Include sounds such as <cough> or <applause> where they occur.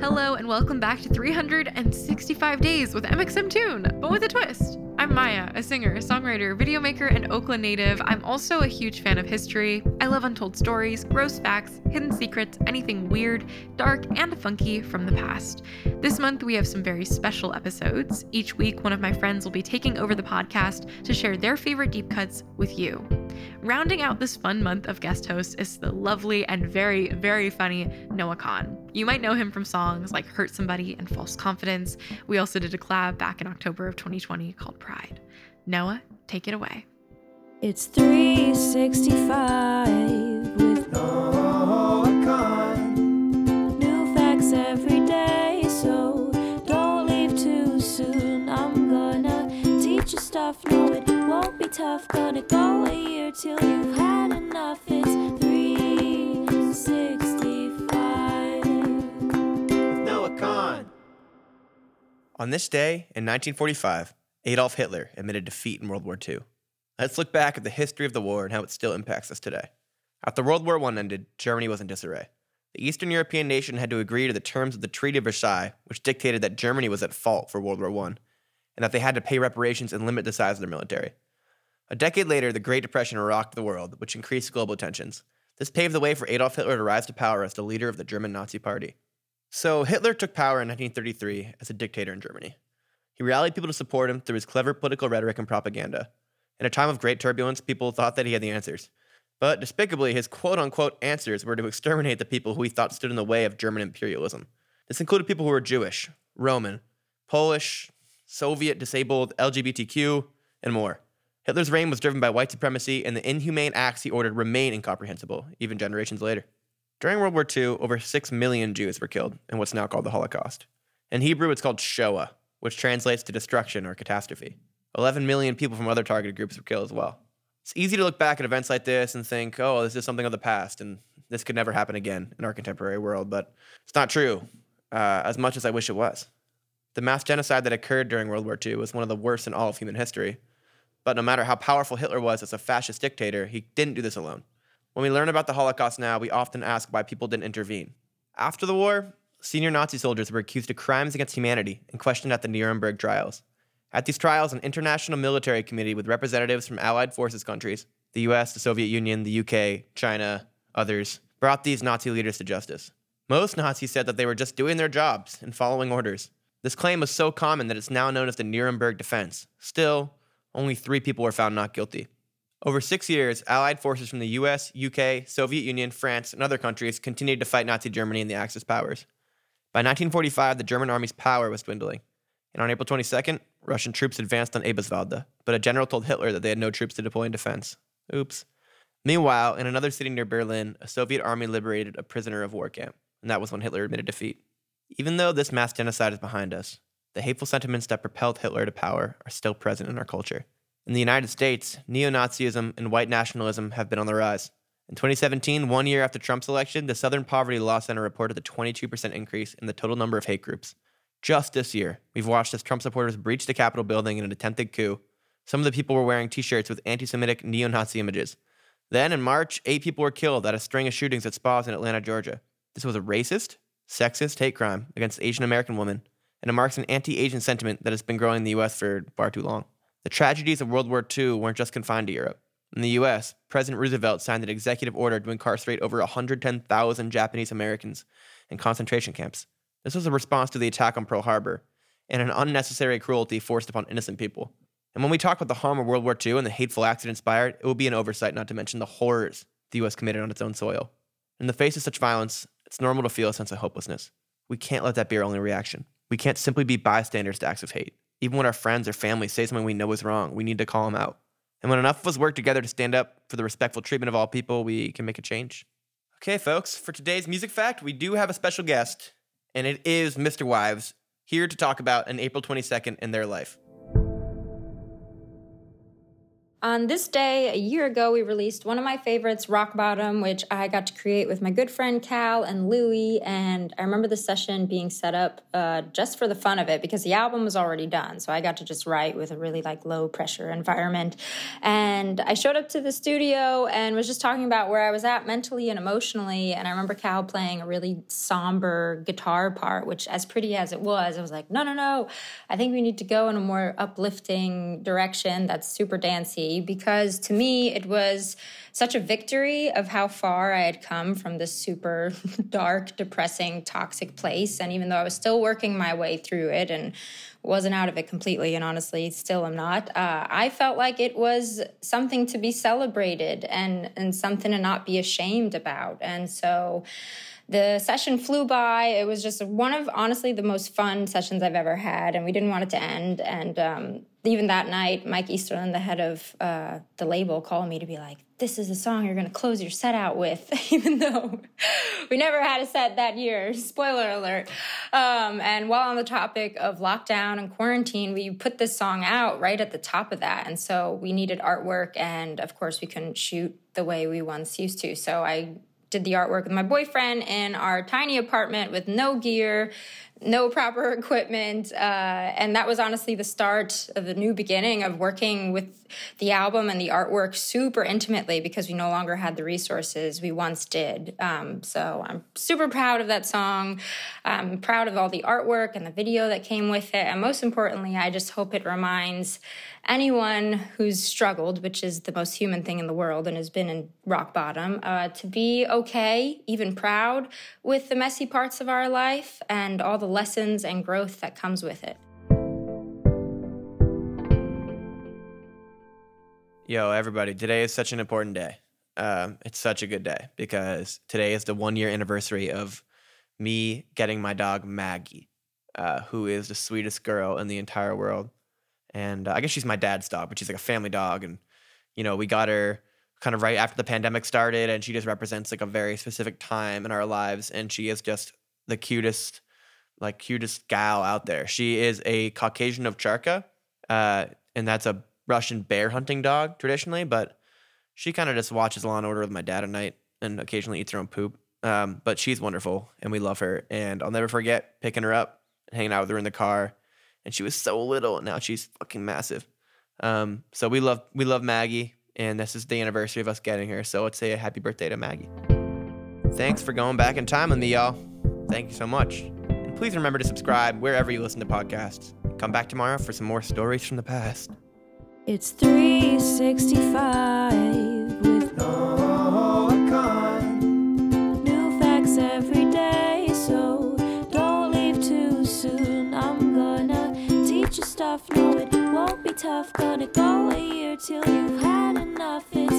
Hello, and welcome back to 365 Days with mxmtoon, but with a twist. I'm Maia, a singer, songwriter, video maker, and Oakland native. I'm also a huge fan of history. I love untold stories, gross facts, hidden secrets, anything weird, dark, and funky from the past. This month, we have some very special episodes. Each week, one of my friends will be taking over the podcast to share their favorite deep cuts with you. Rounding out this fun month of guest hosts is the lovely and very, very funny Noah Kahan. You might know him from songs like Hurt Somebody and False Confidence. We also did a collab back in October of 2020 called Pride. Noah, take it away. It's 365 with Noah Kahan. new facts every day. So don't leave too soon. I'm gonna teach you stuff. No, it won't be tough. Gonna go a year till you've had enough. It's 365. with Noah Kahan. On this day in 1945, Adolf Hitler admitted defeat in World War II. Let's look back at the history of the war and how it still impacts us today. After World War I ended, Germany was in disarray. The Eastern European nation had to agree to the terms of the Treaty of Versailles, which dictated that Germany was at fault for World War I, and that they had to pay reparations and limit the size of their military. A decade later, the Great Depression rocked the world, which increased global tensions. This paved the way for Adolf Hitler to rise to power as the leader of the German Nazi Party. So, Hitler took power in 1933 as a dictator in Germany. He rallied people to support him through his clever political rhetoric and propaganda. In a time of great turbulence, people thought that he had the answers. But despicably, his quote unquote answers were to exterminate the people who he thought stood in the way of German imperialism. This included people who were Jewish, Roman, Polish, Soviet, disabled, LGBTQ, and more. Hitler's reign was driven by white supremacy, and the inhumane acts he ordered remain incomprehensible, even generations later. During World War II, over 6 million Jews were killed in what's now called the Holocaust. In Hebrew, it's called Shoah, which translates to destruction or catastrophe. 11 million people from other targeted groups were killed as well. It's easy to look back at events like this and think, oh, this is something of the past, and this could never happen again in our contemporary world, but it's not true, uh, as much as I wish it was. The mass genocide that occurred during World War II was one of the worst in all of human history. But no matter how powerful Hitler was as a fascist dictator, he didn't do this alone. When we learn about the Holocaust now, we often ask why people didn't intervene. After the war, senior Nazi soldiers were accused of crimes against humanity and questioned at the Nuremberg trials. At these trials, an international military committee with representatives from Allied forces countries, the US, the Soviet Union, the UK, China, others, brought these Nazi leaders to justice. Most Nazis said that they were just doing their jobs and following orders. This claim was so common that it's now known as the Nuremberg defense. Still, only three people were found not guilty. Over six years, Allied forces from the US, UK, Soviet Union, France, and other countries continued to fight Nazi Germany and the Axis powers. By 1945, the German army's power was dwindling. And on April 22nd, Russian troops advanced on Eberswalde, but a general told Hitler that they had no troops to deploy in defense. Oops. Meanwhile, in another city near Berlin, a Soviet army liberated a prisoner of war camp, and that was when Hitler admitted defeat. Even though this mass genocide is behind us, the hateful sentiments that propelled Hitler to power are still present in our culture. In the United States, neo Nazism and white nationalism have been on the rise. In 2017, one year after Trump's election, the Southern Poverty Law Center reported a 22% increase in the total number of hate groups. Just this year, we've watched as Trump supporters breached the Capitol building in an attempted coup. Some of the people were wearing t shirts with anti Semitic neo Nazi images. Then, in March, eight people were killed at a string of shootings at spas in Atlanta, Georgia. This was a racist, sexist hate crime against Asian American women, and it marks an anti Asian sentiment that has been growing in the U.S. for far too long. The tragedies of World War II weren't just confined to Europe. In the US, President Roosevelt signed an executive order to incarcerate over 110,000 Japanese Americans in concentration camps. This was a response to the attack on Pearl Harbor and an unnecessary cruelty forced upon innocent people. And when we talk about the harm of World War II and the hateful acts it inspired, it would be an oversight not to mention the horrors the US committed on its own soil. In the face of such violence, it's normal to feel a sense of hopelessness. We can't let that be our only reaction. We can't simply be bystanders to acts of hate. Even when our friends or family say something we know is wrong, we need to call them out. And when enough of us work together to stand up for the respectful treatment of all people, we can make a change. Okay, folks, for today's music fact, we do have a special guest, and it is MisterWives, here to talk about an April 22nd in their life. On this day, a year ago, we released one of my favorites, Rock Bottom, which I got to create with my good friend Cal and Louie. And I remember the session being set up uh, just for the fun of it because the album was already done. So I got to just write with a really like low pressure environment. And I showed up to the studio and was just talking about where I was at mentally and emotionally. And I remember Cal playing a really somber guitar part, which, as pretty as it was, I was like, no, no, no. I think we need to go in a more uplifting direction that's super dancey because to me it was such a victory of how far I had come from this super <laughs> dark, depressing, toxic place. And even though I was still working my way through it and wasn't out of it completely, and honestly, still am not, uh, I felt like it was something to be celebrated and, and something to not be ashamed about. And so, the session flew by. It was just one of honestly the most fun sessions I've ever had, and we didn't want it to end. And um, even that night, Mike Easterlin, the head of uh, the label, called me to be like, "This is the song you're going to close your set out with," <laughs> even though we never had a set that year. Spoiler alert. Um, and while on the topic of lockdown and quarantine, we put this song out right at the top of that, and so we needed artwork, and of course, we couldn't shoot the way we once used to. So I did the artwork with my boyfriend in our tiny apartment with no gear, no proper equipment. Uh, and that was honestly the start of the new beginning of working with the album and the artwork super intimately because we no longer had the resources we once did. Um, so I'm super proud of that song. I'm proud of all the artwork and the video that came with it. And most importantly, I just hope it reminds anyone who's struggled, which is the most human thing in the world and has been in rock bottom, uh, to be okay, even proud with the messy parts of our life and all the lessons and growth that comes with it. Yo, everybody, today is such an important day. Um, it's such a good day because today is the one year anniversary of me getting my dog Maggie, uh, who is the sweetest girl in the entire world. And uh, I guess she's my dad's dog, but she's like a family dog. And, you know, we got her kind of right after the pandemic started, and she just represents like a very specific time in our lives. And she is just the cutest, like, cutest gal out there. She is a Caucasian Ovcharka, uh, and that's a Russian bear hunting dog traditionally, but she kind of just watches Law and Order with my dad at night and occasionally eats her own poop. Um, but she's wonderful, and we love her. And I'll never forget picking her up and hanging out with her in the car and she was so little, and now she's fucking massive. Um, so we love we love Maggie, and this is the anniversary of us getting her. So let's say a happy birthday to Maggie. Thanks for going back in time with me, y'all. Thank you so much. And please remember to subscribe wherever you listen to podcasts. Come back tomorrow for some more stories from the past. It's 365 with Noah Kahan. new facts every day. So don't leave too soon. I'm gonna teach you stuff. No, it won't be tough. Gonna go a year till you've had enough. It's